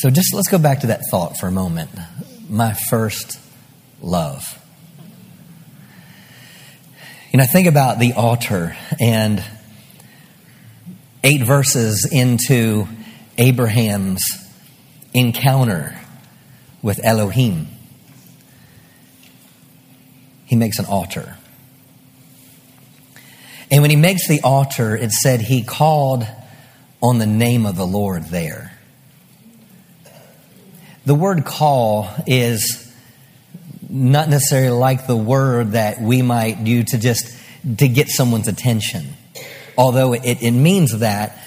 So just let's go back to that thought for a moment. My first love. You know, think about the altar and eight verses into Abraham's encounter with Elohim. He makes an altar. And when he makes the altar, it said he called on the name of the Lord there. The word call is not necessarily like the word that we might do to just to get someone's attention. Although it, it means that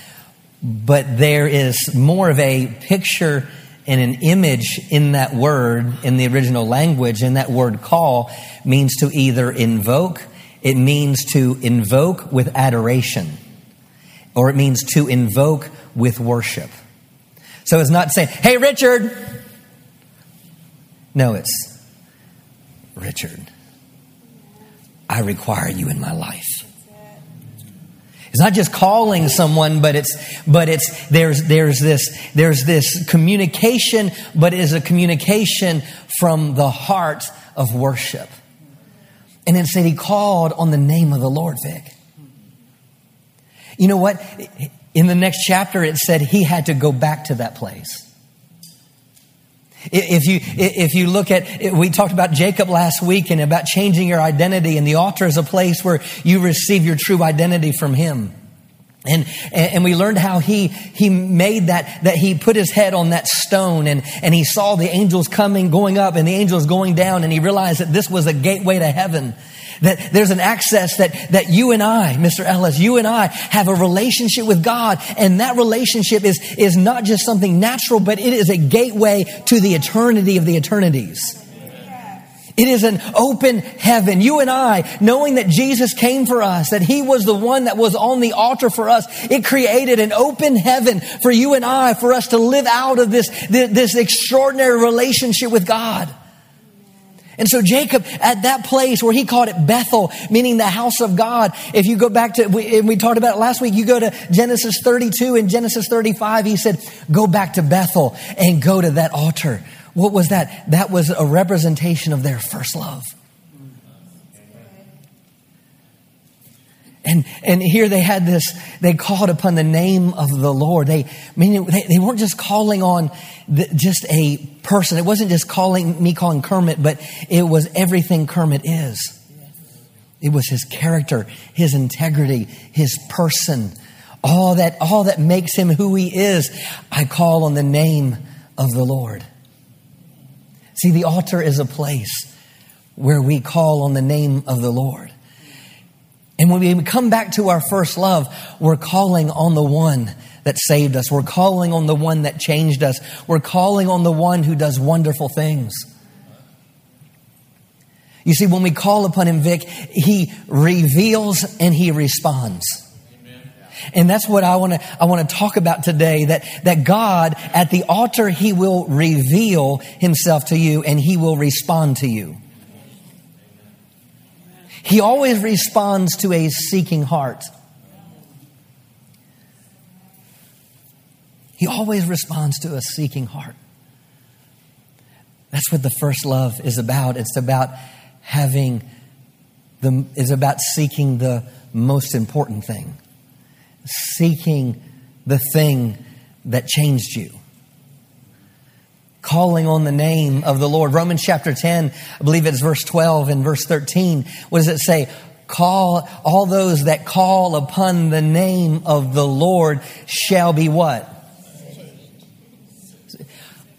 but there is more of a picture and an image in that word in the original language and that word call means to either invoke it means to invoke with adoration or it means to invoke with worship. So it's not saying hey richard no it's Richard, I require you in my life. It's not just calling someone, but it's but it's there's there's this there's this communication, but it is a communication from the heart of worship. And it said he called on the name of the Lord, Vic. You know what? In the next chapter, it said he had to go back to that place. If you, if you look at, we talked about Jacob last week and about changing your identity, and the altar is a place where you receive your true identity from him. And, and we learned how he, he made that, that he put his head on that stone and, and he saw the angels coming, going up and the angels going down and he realized that this was a gateway to heaven. That there's an access that, that you and I, Mr. Ellis, you and I have a relationship with God. And that relationship is, is not just something natural, but it is a gateway to the eternity of the eternities. It is an open heaven. You and I, knowing that Jesus came for us, that He was the one that was on the altar for us, it created an open heaven for you and I, for us to live out of this, this extraordinary relationship with God. And so Jacob, at that place where he called it Bethel, meaning the house of God, if you go back to, we, we talked about it last week, you go to Genesis 32 and Genesis 35, he said, go back to Bethel and go to that altar. What was that? That was a representation of their first love. And, and here they had this, they called upon the name of the Lord. They, meaning they, they weren't just calling on the, just a person. It wasn't just calling me calling Kermit, but it was everything Kermit is. It was his character, his integrity, his person, all that, all that makes him who he is. I call on the name of the Lord. See, the altar is a place where we call on the name of the Lord. And when we come back to our first love, we're calling on the one that saved us. We're calling on the one that changed us. We're calling on the one who does wonderful things. You see, when we call upon him, Vic, he reveals and he responds. And that's what I want to I want to talk about today that that God at the altar he will reveal himself to you and he will respond to you. He always responds to a seeking heart. He always responds to a seeking heart. That's what the first love is about. It's about having the, is about seeking the most important thing, seeking the thing that changed you calling on the name of the Lord. Romans chapter 10, I believe it's verse 12 and verse 13. What does it say? Call, all those that call upon the name of the Lord shall be what?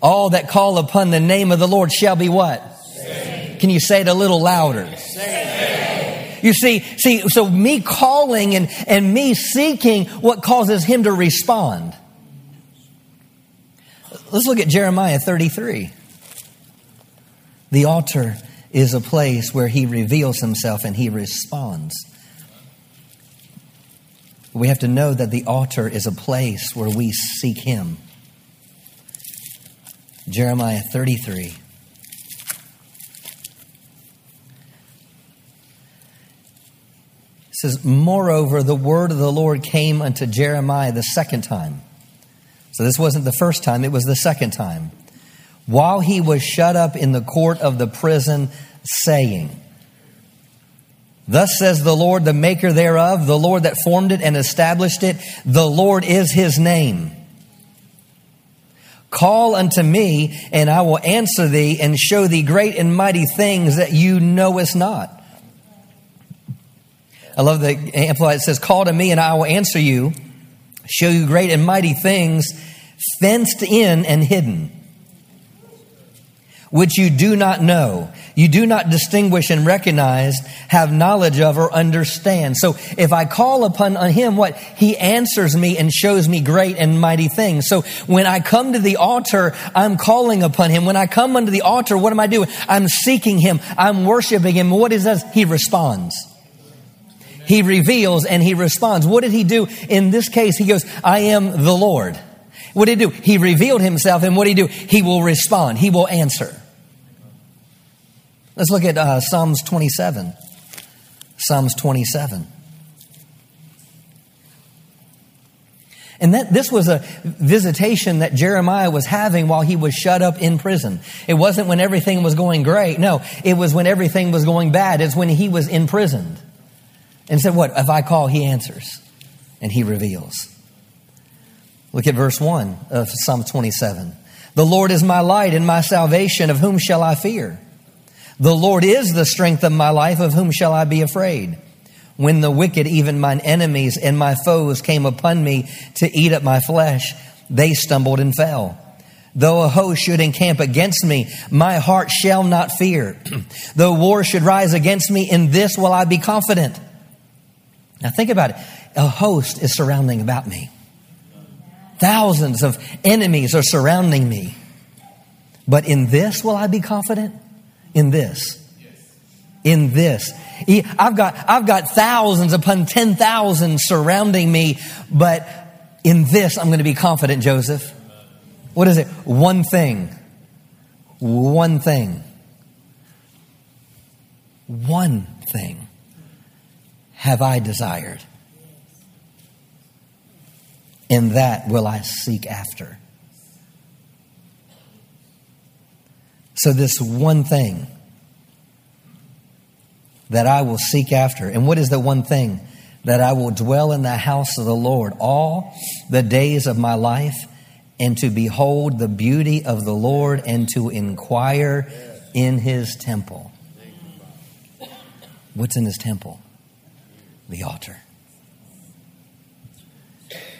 All that call upon the name of the Lord shall be what? Saved. Can you say it a little louder? Saved. You see, see, so me calling and, and me seeking what causes him to respond. Let's look at Jeremiah 33. The altar is a place where he reveals himself and he responds. We have to know that the altar is a place where we seek him. Jeremiah 33. It says, Moreover, the word of the Lord came unto Jeremiah the second time So this wasn't the first time, it was the second time. While he was shut up in the court of the prison, saying, Thus says the Lord, the maker thereof, the Lord that formed it and established it, the Lord is his name. Call unto me, and I will answer thee and show thee great and mighty things that you knowest not. I love the Amplified. It says, Call to me, and I will answer you, show you great and mighty things fenced in and hidden, which you do not know you do not distinguish and recognize, have knowledge of, or understand. So if I call upon him, what? He answers me and shows me great and mighty things. So when I come to the altar, I'm calling upon him. When I come under the altar, what am I doing? I'm seeking him. I'm worshiping him. What is that? He responds. He reveals and he responds. What did he do in this case? He goes, I am the Lord. What did he do? He revealed himself and what did he do? He will respond. He will answer. Let's look at uh, Psalms 27. Psalms 27. And that, this was a visitation that Jeremiah was having while he was shut up in prison. It wasn't when everything was going great. No, it was when everything was going bad. It's when he was imprisoned. And said, What? If I call, he answers and he reveals. Look at verse 1 of Psalm 27. The Lord is my light and my salvation. Of whom shall I fear? The Lord is the strength of my life. Of whom shall I be afraid? When the wicked, even mine enemies and my foes, came upon me to eat up my flesh, they stumbled and fell. Though a host should encamp against me, my heart shall not fear. Though war should rise against me, in this will I be confident. Now think about it. A host is surrounding about me. Thousands of enemies are surrounding me. But in this will I be confident? in this. In this. I've got, I've got thousands upon 10,000 surrounding me, but in this I'm going to be confident, Joseph. What is it? One thing. One thing. One thing have I desired, and that will I seek after So, this one thing that I will seek after, and what is the one thing? That I will dwell in the house of the Lord all the days of my life, and to behold the beauty of the Lord, and to inquire in his temple. What's in his temple? The altar.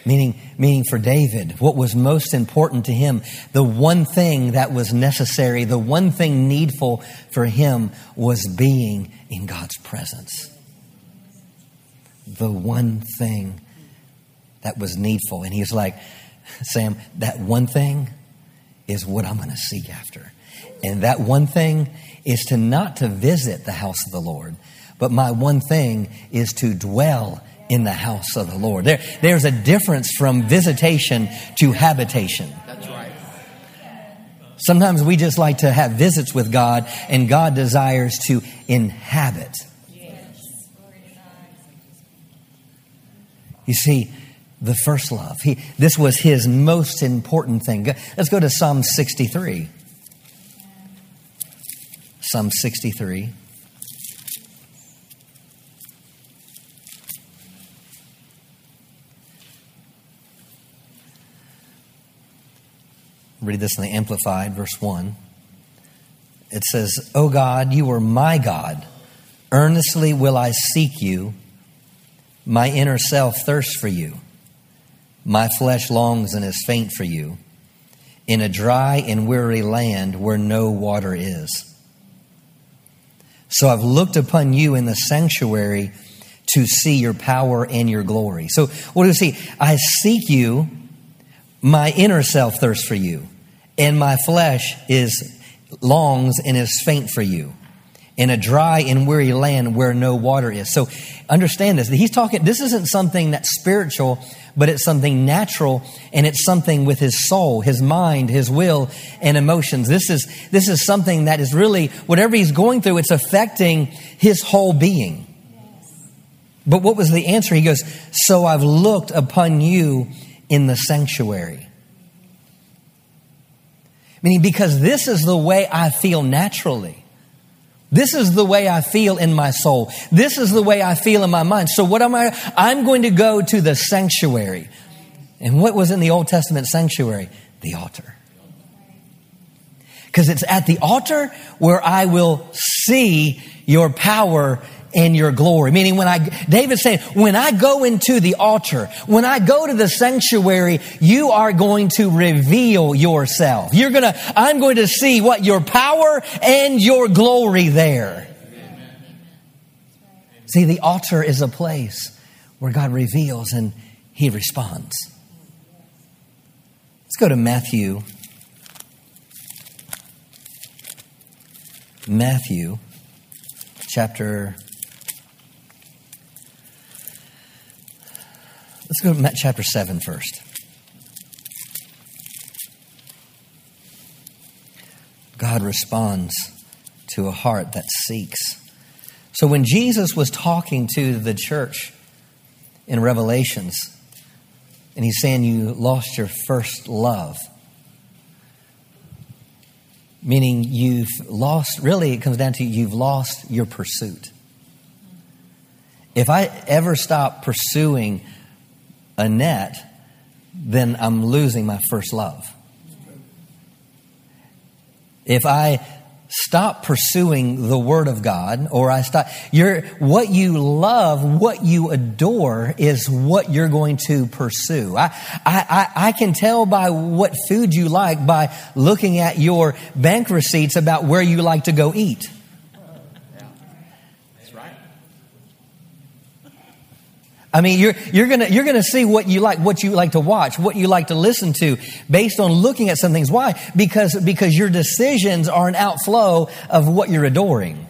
Meaning, meaning for David, what was most important to him, the one thing that was necessary, the one thing needful for him was being in God's presence. The one thing that was needful. And he's like, Sam, that one thing is what I'm going to seek after. And that one thing is to not to visit the house of the Lord, but my one thing is to dwell in the house of the Lord. There, there's a difference from visitation to habitation. That's right. Sometimes we just like to have visits with God, and God desires to inhabit. You see, the first love. He, this was his most important thing. Let's go to Psalm 63. Psalm 63. Read this in the Amplified, verse 1. It says, O God, you are my God. Earnestly will I seek you. My inner self thirsts for you. My flesh longs and is faint for you in a dry and weary land where no water is. So I've looked upon you in the sanctuary to see your power and your glory. So what do we see? I seek you. My inner self thirsts for you and my flesh is longs and is faint for you in a dry and weary land where no water is. So understand this. He's talking, this isn't something that's spiritual, but it's something natural and it's something with his soul, his mind, his will and emotions. This is, this is something that is really, whatever he's going through, it's affecting his whole being. But what was the answer? He goes, So I've looked upon you in the sanctuary. Meaning, because this is the way I feel naturally. This is the way I feel in my soul. This is the way I feel in my mind. So, what am I? I'm going to go to the sanctuary. And what was in the Old Testament sanctuary? The altar. Because it's at the altar where I will see your power and your glory. Meaning when I, David's saying, when I go into the altar, when I go to the sanctuary, you are going to reveal yourself. You're gonna, I'm going to see what your power and your glory there. See, the altar is a place where God reveals and he responds. Let's go to Matthew. Matthew chapter Let's go to Matt chapter 7 first. God responds to a heart that seeks. So when Jesus was talking to the church in Revelations, and he's saying you lost your first love, meaning you've lost, really, it comes down to you've lost your pursuit. If I ever stop pursuing a net, then I'm losing my first love. If I stop pursuing the word of God or I stop you're what you love, what you adore is what you're going to pursue. I, I, I can tell by what food you like by looking at your bank receipts about where you like to go eat. I mean, you're, you're gonna, you're gonna see what you like, what you like to watch, what you like to listen to based on looking at some things. Why? Because, because your decisions are an outflow of what you're adoring.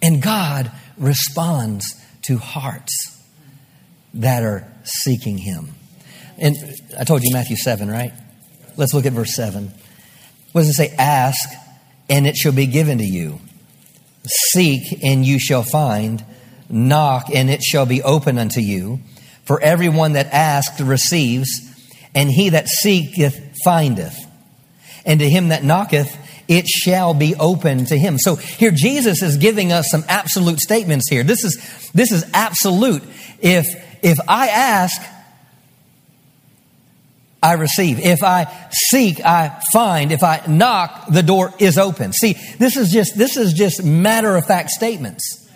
And God responds to hearts that are seeking Him. And I told you Matthew 7, right? Let's look at verse 7. What does it say? Ask, and it shall be given to you. Seek, and you shall find. Knock, and it shall be open unto you. For everyone that asks receives, and he that seeketh findeth. And to him that knocketh, it shall be open to him. So here Jesus is giving us some absolute statements here. This is this is absolute. If if I ask, I receive. If I seek, I find. If I knock, the door is open. See, this is just, this is just matter of fact statements.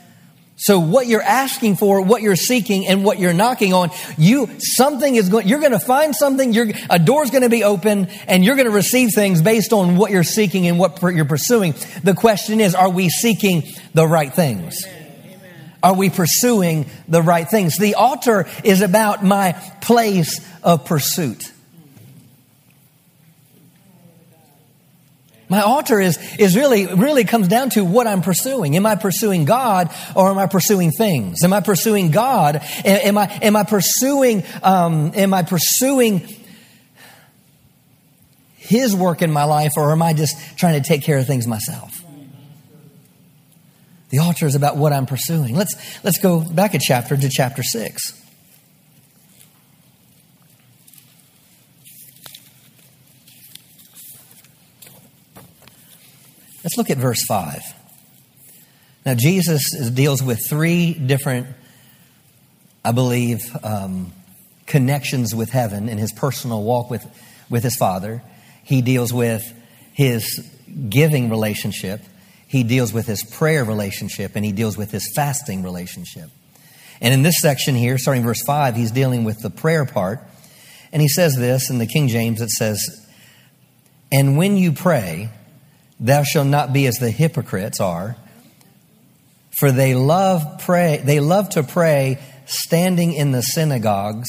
So what you're asking for, what you're seeking, and what you're knocking on, you, something is going, you're going to find something, you're, a door's going to be open, and you're going to receive things based on what you're seeking and what you're pursuing. The question is, are we seeking the right things? Are we pursuing the right things? The altar is about my place of pursuit. My altar is, is really, really comes down to what I'm pursuing. Am I pursuing God or am I pursuing things? Am I pursuing God? Am I, am I pursuing, um, am I pursuing His work in my life or am I just trying to take care of things myself? The altar is about what I'm pursuing. Let's, let's go back a chapter to chapter 6. Let's look at verse 5. Now, Jesus deals with three different, I believe, um, connections with heaven in his personal walk with, with his Father. He deals with his giving relationship, he deals with his prayer relationship, and he deals with his fasting relationship. And in this section here, starting verse 5, he's dealing with the prayer part. And he says this in the King James it says, And when you pray, Thou shalt not be as the hypocrites are, for they love pray they love to pray standing in the synagogues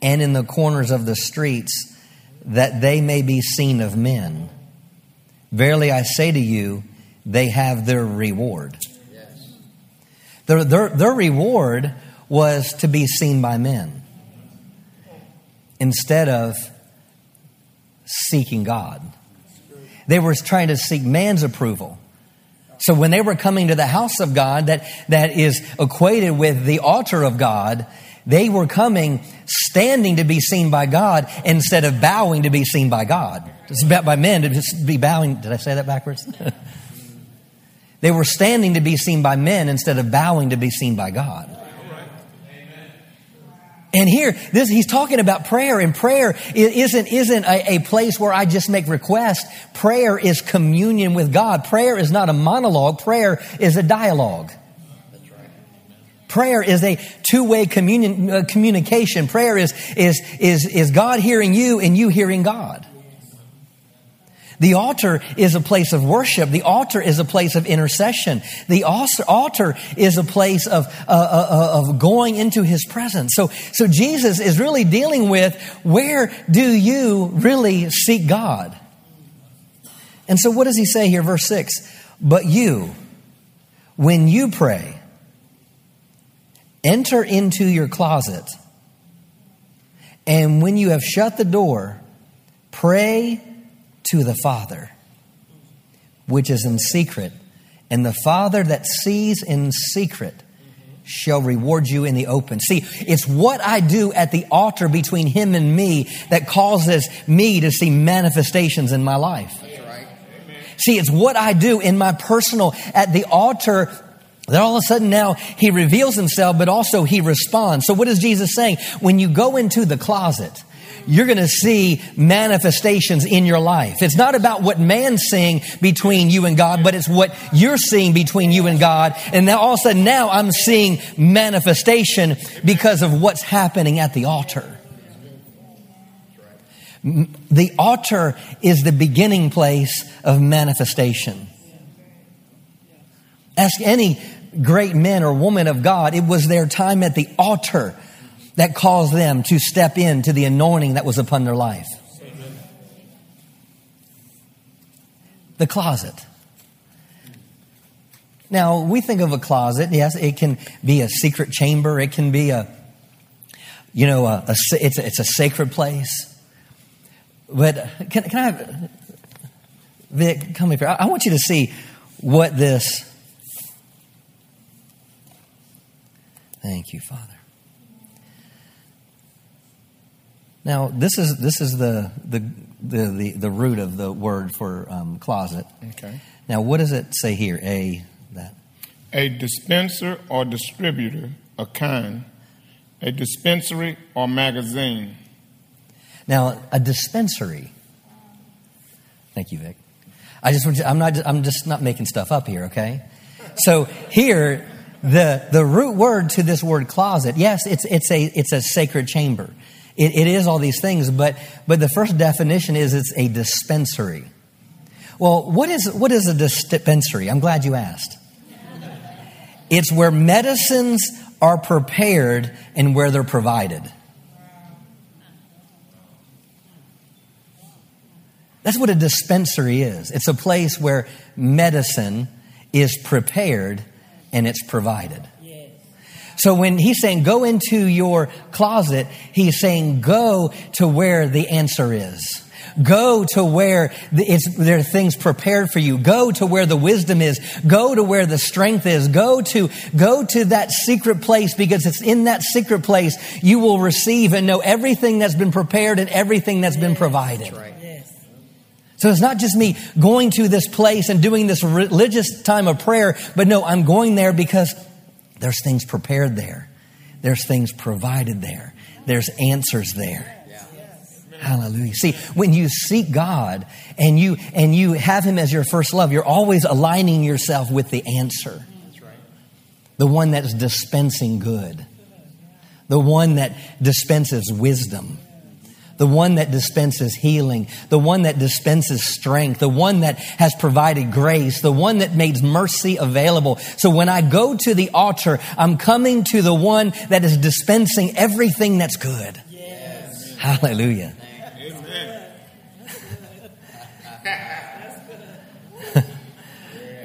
and in the corners of the streets that they may be seen of men. Verily I say to you, they have their reward. Yes. Their, their, their reward was to be seen by men instead of seeking God. They were trying to seek man's approval. So when they were coming to the house of God that, that is equated with the altar of God, They were coming standing to be seen by God instead of bowing to be seen by God. It's about by men to be bowing. Did I say that backwards? they were standing to be seen by men instead of bowing to be seen by God. And here, this, he's talking about prayer, and prayer isn't, isn't a, a, place where I just make requests. Prayer is communion with God. Prayer is not a monologue. Prayer is a dialogue. Prayer is a two-way communion, uh, communication. Prayer is, is, is, is God hearing you and you hearing God. The altar is a place of worship. The altar is a place of intercession. The altar is a place of, uh, uh, uh, of going into his presence. So, so Jesus is really dealing with where do you really seek God? And so what does he say here, verse 6? But you, when you pray, enter into your closet, and when you have shut the door, pray to the Father, which is in secret. And the Father that sees in secret shall reward you in the open. See, it's what I do at the altar between Him and me that causes me to see manifestations in my life. See, it's what I do in my personal, at the altar that all of a sudden now he reveals himself, but also he responds. So what is Jesus saying? When you go into the closet, you're going to see manifestations in your life. It's not about what man's seeing between you and God, but it's what you're seeing between you and God. And now all of a sudden now I'm seeing manifestation because of what's happening at the altar. The altar is the beginning place of manifestation. Ask any great men or woman of God, it was their time at the altar that caused them to step into the anointing that was upon their life. The closet. Now, we think of a closet, yes, it can be a secret chamber, it can be a, you know, a, a it's, a, it's a sacred place. But can, can I have, Vic, come here. I, I want you to see what this, thank you, Father. Now, this is this is the the the, the, the root of the word for um, closet. Okay. Now, what does it say here? A that a dispenser or distributor, a kind, a dispensary or magazine. Now, a dispensary. Thank you, Vic. I just I'm not I'm just not making stuff up here, okay? So here the the root word to this word closet, yes, it's it's a it's a sacred chamber. It, it is all these things, but, but the first definition is it's a dispensary. Well, what is, what is a dispensary? I'm glad you asked. It's where medicines are prepared and where they're provided. That's what a dispensary is. It's a place where medicine is prepared and it's provided. So when he's saying go into your closet, he's saying go to where the answer is. Go to where there are things prepared for you. Go to where the wisdom is. Go to where the strength is. Go to, go to that secret place because it's in that secret place you will receive and know everything that's been prepared and everything that's been provided. That's right. So it's not just me going to this place and doing this religious time of prayer, but no, I'm going there because there's things prepared there. There's things provided there. There's answers there. Hallelujah. See, when you seek God and you and you have him as your first love, you're always aligning yourself with the answer. The one that's dispensing good. The one that dispenses wisdom the one that dispenses healing, the one that dispenses strength, the one that has provided grace, the one that makes mercy available. So when I go to the altar, I'm coming to the one that is dispensing everything that's good. Yes. Hallelujah.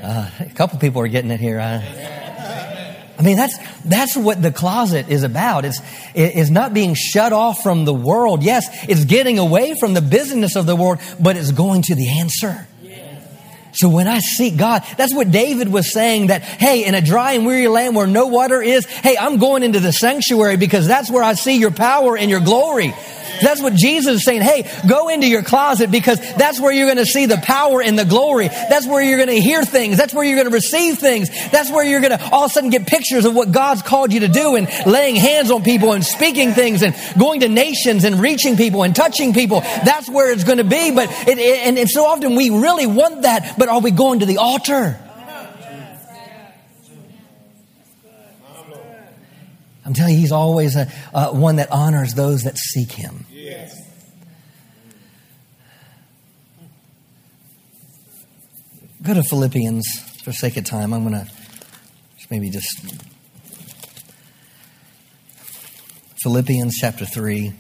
uh, a couple people are getting it here. Huh? I mean, that's, that's what the closet is about. It's, it's not being shut off from the world. Yes, it's getting away from the business of the world, but it's going to the answer. So when I seek God, that's what David was saying that, hey, in a dry and weary land where no water is, hey, I'm going into the sanctuary because that's where I see your power and your glory. That's what Jesus is saying. Hey, go into your closet because that's where you're going to see the power and the glory. That's where you're going to hear things. That's where you're going to receive things. That's where you're going to all of a sudden get pictures of what God's called you to do and laying hands on people and speaking things and going to nations and reaching people and touching people. That's where it's going to be. But it, it, and, and so often we really want that, but are we going to the altar? I'm telling you, he's always a, uh, one that honors those that seek him. Yes. Go to Philippians for sake of time. I'm going to maybe just. Philippians chapter 3.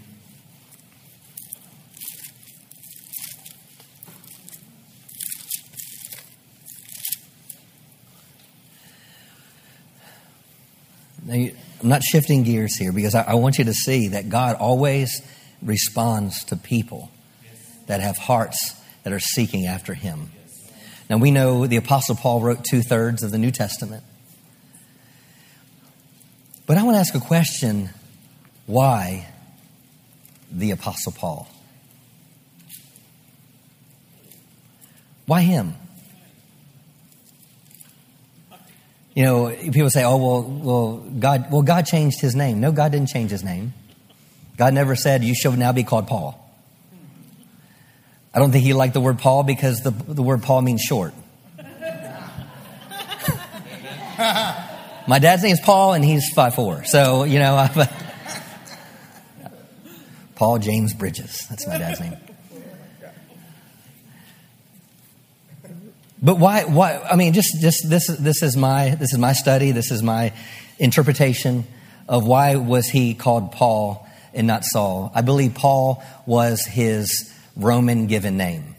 Now, I'm not shifting gears here because I want you to see that God always responds to people that have hearts that are seeking after Him. Now, we know the Apostle Paul wrote two thirds of the New Testament. But I want to ask a question why the Apostle Paul? Why him? You know, people say, "Oh, well, well, God, well, God changed His name." No, God didn't change His name. God never said, "You shall now be called Paul." I don't think He liked the word Paul because the the word Paul means short. My dad's name is Paul, and he's five four. So you know, Paul James Bridges. That's my dad's name. But why? Why? I mean, just just this this is my this is my study. This is my interpretation of why was he called Paul and not Saul. I believe Paul was his Roman given name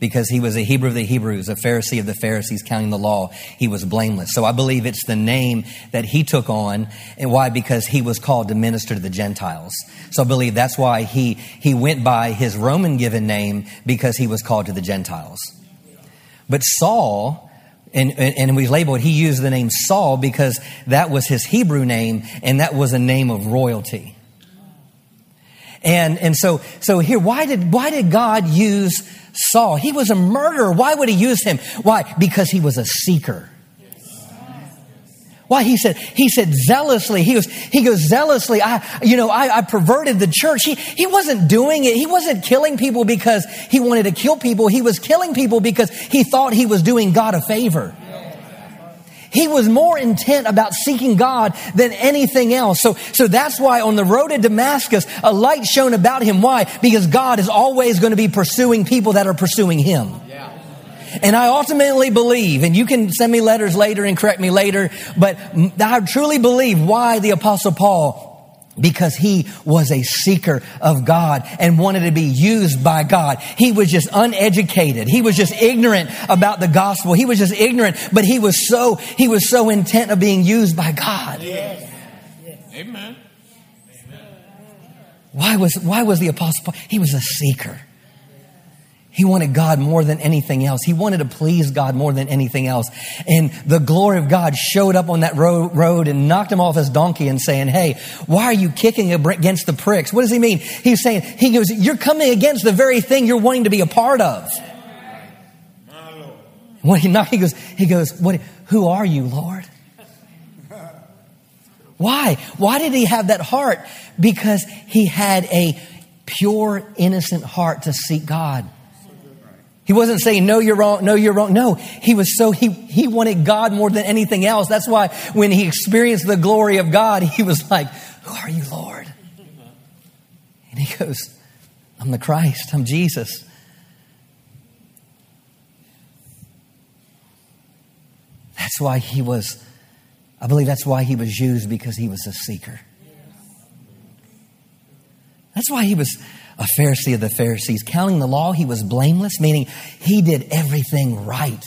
because he was a Hebrew of the Hebrews, a Pharisee of the Pharisees, counting the law. He was blameless. So I believe it's the name that he took on. And why? Because he was called to minister to the Gentiles. So I believe that's why he, he went by his Roman given name because he was called to the Gentiles. But Saul, and, and we label it, he used the name Saul because that was his Hebrew name and that was a name of royalty. And, and so, so here, why did, why did God use Saul? He was a murderer. Why would he use him? Why? Because he was a seeker. Why? He said, he said zealously, he was, he goes zealously, I, you know, I, I perverted the church. He, he wasn't doing it. He wasn't killing people because he wanted to kill people. He was killing people because he thought he was doing God a favor. He was more intent about seeking God than anything else. So, so that's why on the road to Damascus, a light shone about him. Why? Because God is always going to be pursuing people that are pursuing him. And I ultimately believe, and you can send me letters later and correct me later, but I truly believe why the apostle Paul because he was a seeker of God and wanted to be used by God. He was just uneducated. He was just ignorant about the gospel. He was just ignorant, but he was so, he was so intent of being used by God. Yes. Yes. Amen. Why was, why was the apostle Paul? He was a seeker. He wanted God more than anything else. He wanted to please God more than anything else. And the glory of God showed up on that road, and knocked him off his donkey and saying, Hey, why are you kicking against the pricks? What does he mean? He's saying, He goes, You're coming against the very thing you're wanting to be a part of. When he knocked, he goes, he goes, what, who are you, Lord? Why? Why did he have that heart? Because he had a pure, innocent heart to seek God. He wasn't saying, no, you're wrong, no, you're wrong. No, he was so, he, he wanted God more than anything else. That's why when he experienced the glory of God, he was like, who are you, Lord? And he goes, I'm the Christ, I'm Jesus. That's why he was, I believe that's why he was used because he was a seeker. That's why he was a Pharisee of the Pharisees. Counting the law, he was blameless, meaning he did everything right.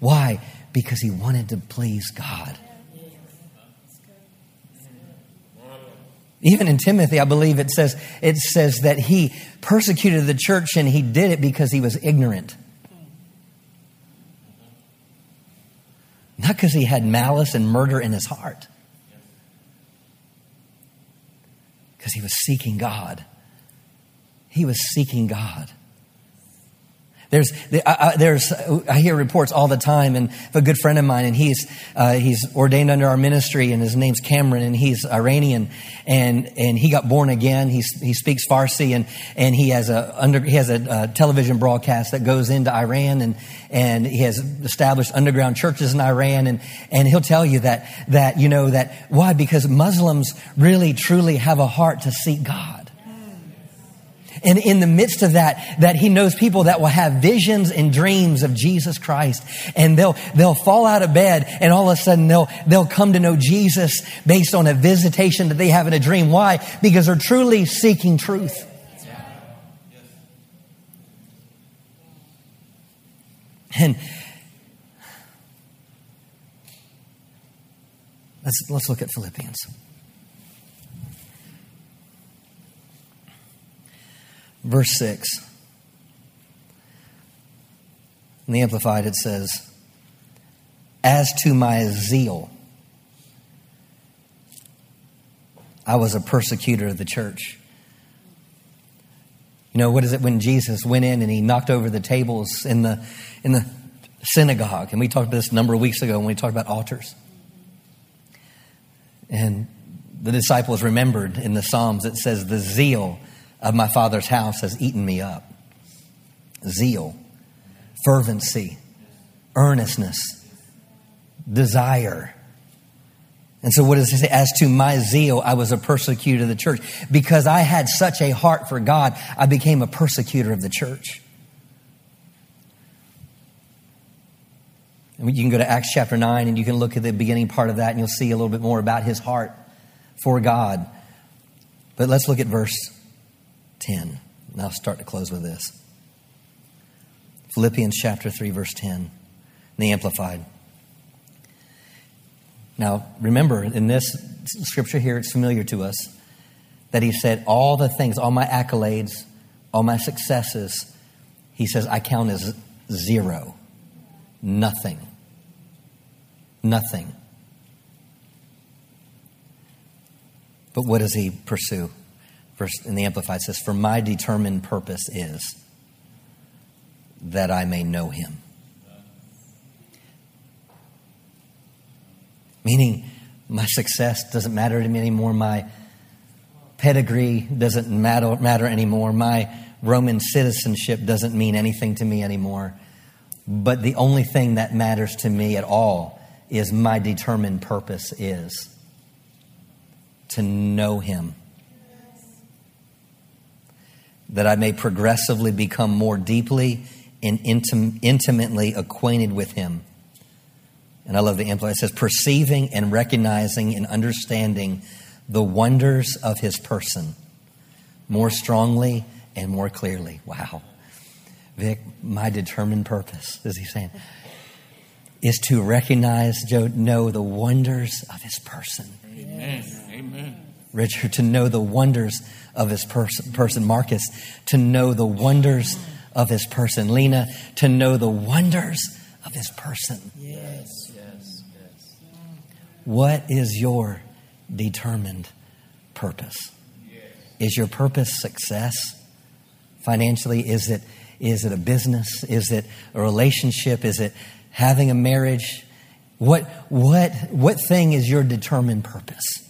Why? Because he wanted to please God. Even in Timothy, I believe it says, it says that he persecuted the church and he did it because he was ignorant. Not because he had malice and murder in his heart, because he was seeking God. He was seeking God. There's, I, there's, I hear reports all the time, and a good friend of mine, and he's, uh, he's ordained under our ministry, and his name's Cameron, and he's Iranian, and, and he got born again. He's, he speaks Farsi, and, and he has a, under, he has a, a television broadcast that goes into Iran, and, and he has established underground churches in Iran, and, and he'll tell you that, that, you know, that, why? Because Muslims really, truly have a heart to seek God. And in the midst of that, that he knows people that will have visions and dreams of Jesus Christ. And they'll, they'll fall out of bed and all of a sudden they'll, they'll come to know Jesus based on a visitation that they have in a dream. Why? Because they're truly seeking truth. And let's, let's look at Philippians. Verse 6. In the Amplified, it says, As to my zeal, I was a persecutor of the church. You know, what is it when Jesus went in and he knocked over the tables in the, in the synagogue? And we talked about this a number of weeks ago when we talked about altars. And the disciples remembered in the Psalms, it says, The zeal of my Father's house has eaten me up. Zeal, fervency, earnestness, desire. And so, what does he say? As to my zeal, I was a persecutor of the church. Because I had such a heart for God, I became a persecutor of the church. You can go to Acts chapter 9 and you can look at the beginning part of that and you'll see a little bit more about his heart for God. But let's look at verse 10. And I'll start to close with this. Philippians chapter 3, verse 10, the Amplified. Now, remember, in this scripture here, it's familiar to us that he said, All the things, all my accolades, all my successes, he says, I count as zero. Nothing. Nothing. But what does he pursue? In the Amplified says, For my determined purpose is that I may know him. Meaning, my success doesn't matter to me anymore. My pedigree doesn't matter, matter anymore. My Roman citizenship doesn't mean anything to me anymore. But the only thing that matters to me at all is my determined purpose is to know him that I may progressively become more deeply and intim- intimately acquainted with him. And I love the amplified. It says, perceiving and recognizing and understanding the wonders of his person more strongly and more clearly. Wow. Vic, my determined purpose, is he saying, is to recognize, know the wonders of his person. Amen. Amen. Richard, to know the wonders of his person, person. Marcus, to know the wonders of his person. Lena, to know the wonders of his person. Yes, yes, yes. What is your determined purpose? Is your purpose success? Financially, is it is it a business? Is it a relationship? Is it having a marriage? What what what thing is your determined purpose?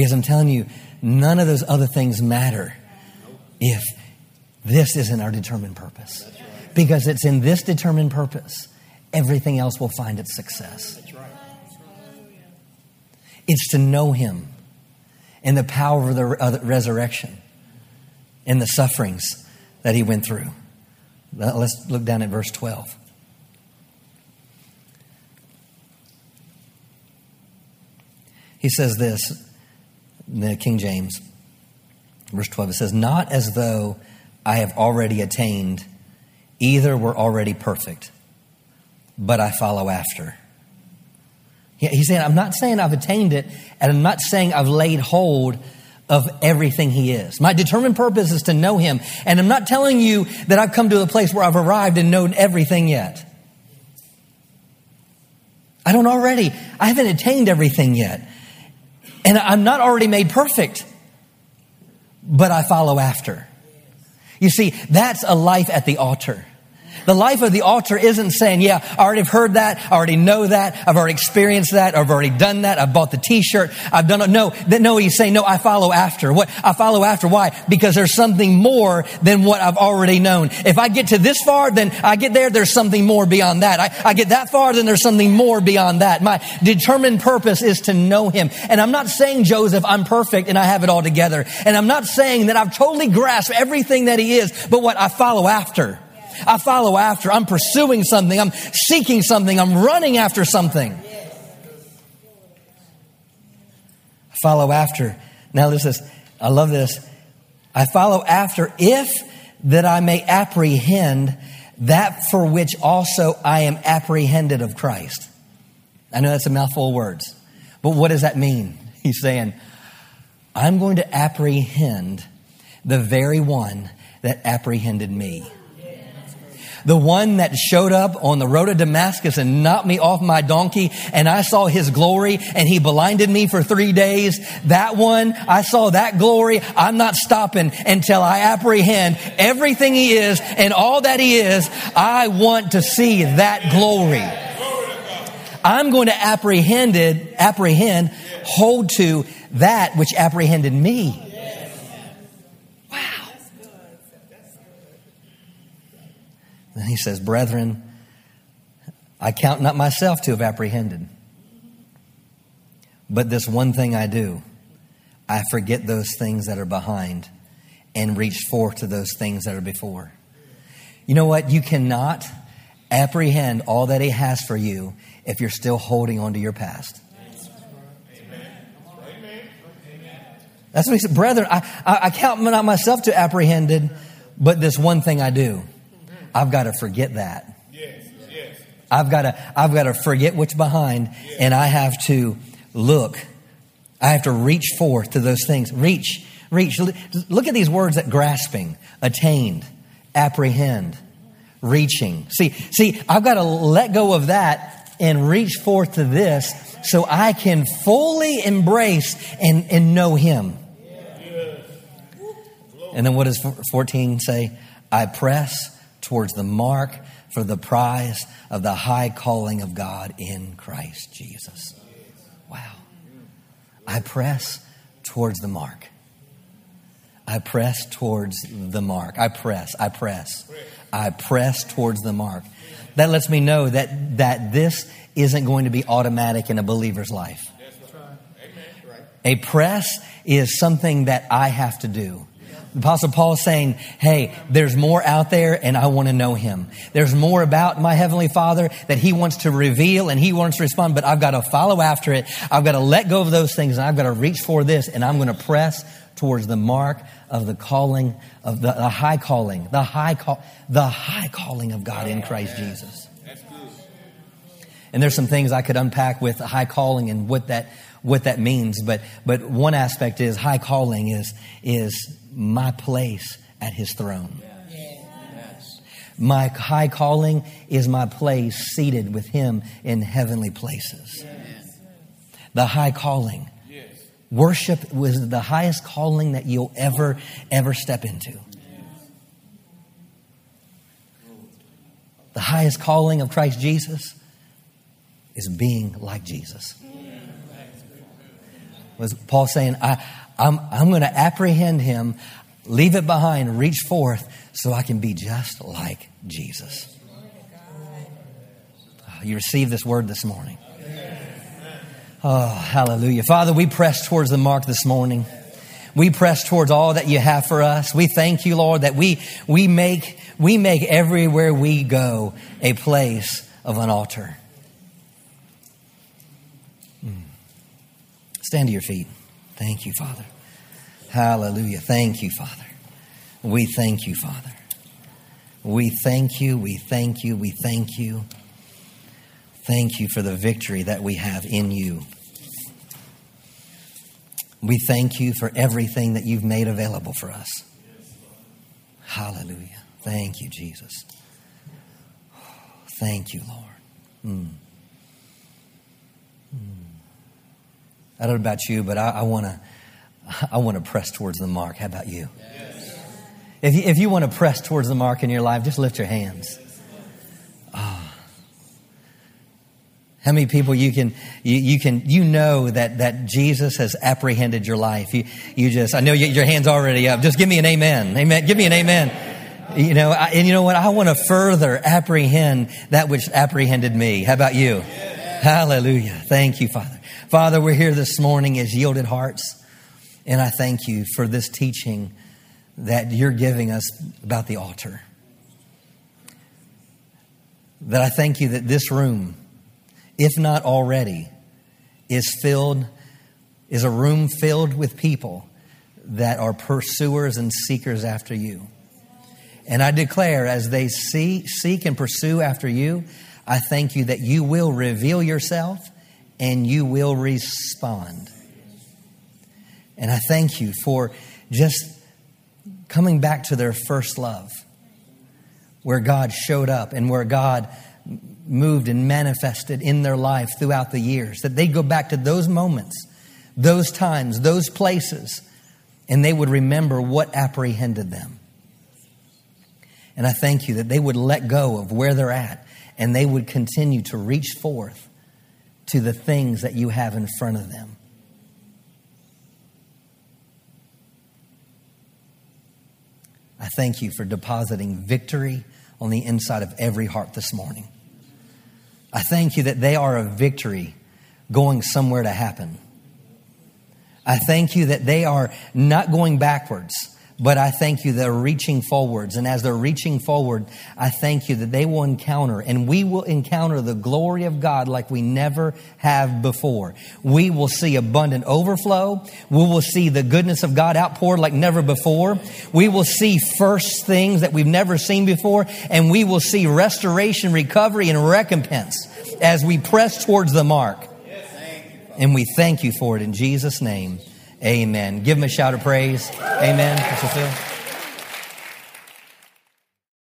Because I'm telling you, none of those other things matter if this isn't our determined purpose. Because it's in this determined purpose, everything else will find its success. It's to know Him and the power of the resurrection and the sufferings that He went through. Let's look down at verse 12. He says this the King James, verse 12, it says, Not as though I have already attained, either were already perfect, but I follow after. He's saying, I'm not saying I've attained it, and I'm not saying I've laid hold of everything he is. My determined purpose is to know him. And I'm not telling you that I've come to a place where I've arrived and known everything yet. I don't already, I haven't attained everything yet. And I'm not already made perfect, but I follow after. You see, that's a life at the altar. The life of the altar isn't saying, yeah, I already heard that. I already know that. I've already experienced that. I've already done that. I've bought the t-shirt. I've done it. No, that, no, he's saying, no, I follow after. What? I follow after. Why? Because there's something more than what I've already known. If I get to this far, then I get there. There's something more beyond that. I, I get that far, then there's something more beyond that. My determined purpose is to know him. And I'm not saying, Joseph, I'm perfect and I have it all together. And I'm not saying that I've totally grasped everything that he is, but what I follow after. I follow after. I'm pursuing something. I'm seeking something. I'm running after something. I follow after. Now, listen, I love this. I follow after if that I may apprehend that for which also I am apprehended of Christ. I know that's a mouthful of words, but what does that mean? He's saying, I'm going to apprehend the very one that apprehended me. The one that showed up on the road to Damascus and knocked me off my donkey and I saw his glory and he blinded me for three days. That one, I saw that glory. I'm not stopping until I apprehend everything he is and all that he is. I want to see that glory. I'm going to apprehend it, apprehend, hold to that which apprehended me. He says, Brethren, I count not myself to have apprehended. But this one thing I do, I forget those things that are behind and reach forth to those things that are before. You know what? You cannot apprehend all that He has for you if you're still holding on to your past. That's what he said. Brethren, I, I, I count not myself to apprehended, but this one thing I do. I've got to forget that. Yes, yes. I've got to, I've got to forget what's behind yes. and I have to look. I have to reach forth to those things. Reach, reach. Look at these words that grasping, attained, apprehend, reaching. See, see, I've got to let go of that and reach forth to this so I can fully embrace and, and know Him. And then what does 14 say? I press towards the mark for the prize of the high calling of God in Christ Jesus. Wow. I press towards the mark. I press towards the mark. I press, I press. I press towards the mark. That lets me know that, that this isn't going to be automatic in a believer's life. A press is something that I have to do. Apostle Paul is saying, Hey, there's more out there and I want to know him. There's more about my Heavenly Father that he wants to reveal and he wants to respond, but I've got to follow after it. I've got to let go of those things and I've got to reach for this and I'm going to press towards the mark of the calling of the, the high calling, the high call, the high calling of God in Christ Jesus. And there's some things I could unpack with high calling and what that what that means, but but one aspect is high calling is is my place at his throne. Yes. My high calling is my place seated with him in heavenly places. Yes. The high calling. Yes. Worship was the highest calling that you'll ever, ever step into. The highest calling of Christ Jesus is being like Jesus. Was Paul saying, I, I'm, I'm going to apprehend him, leave it behind, reach forth so I can be just like Jesus. Oh, you received this word this morning. Oh, hallelujah. Father, we press towards the mark this morning. We press towards all that you have for us. We thank you, Lord, that we, we make, we make everywhere we go a place of an altar. Hmm. Stand to your feet. Thank you, Father. Hallelujah. Thank you, Father. We thank you, Father. We thank you. We thank you. We thank you. Thank you for the victory that we have in you. We thank you for everything that you've made available for us. Hallelujah. Thank you, Jesus. Thank you, Lord. Mm. I don't know about you, but I want to I want to press towards the mark. How about you? If you, if you want to press towards the mark in your life, just lift your hands. Oh. How many people you can you, you, can you know that that Jesus has apprehended your life? You you just I know you, your hands already up. Just give me an amen. Amen. Give me an amen. You know, I, and you know what? I want to further apprehend that which apprehended me. How about you? Hallelujah. Thank you, Father. Father, we're here this morning as yielded hearts, and I thank you for this teaching that you're giving us about the altar. That I thank you that this room, if not already, is filled, is a room filled with people that are pursuers and seekers after you. And I declare, as they see, seek and pursue after you, I thank you that you will reveal yourself and you will respond. And I thank you for just coming back to their first love, where God showed up and where God moved and manifested in their life throughout the years. That they go back to those moments, those times, those places, and they would remember what apprehended them. And I thank you that they would let go of where they're at and they would continue to reach forth to the things that you have in front of them. I thank you for depositing victory on the inside of every heart this morning. I thank you that they are a victory going somewhere to happen. I thank you that they are not going backwards, but I thank you they're reaching forwards. And as they're reaching forward, I thank you that they will encounter and we will encounter the glory of God like we never have before. We will see abundant overflow. We will see the goodness of God outpoured like never before. We will see first things that we've never seen before. And we will see restoration, recovery, and recompense as we press towards the mark. And we thank you for it in Jesus' name. Amen. Give him a shout of praise. Amen.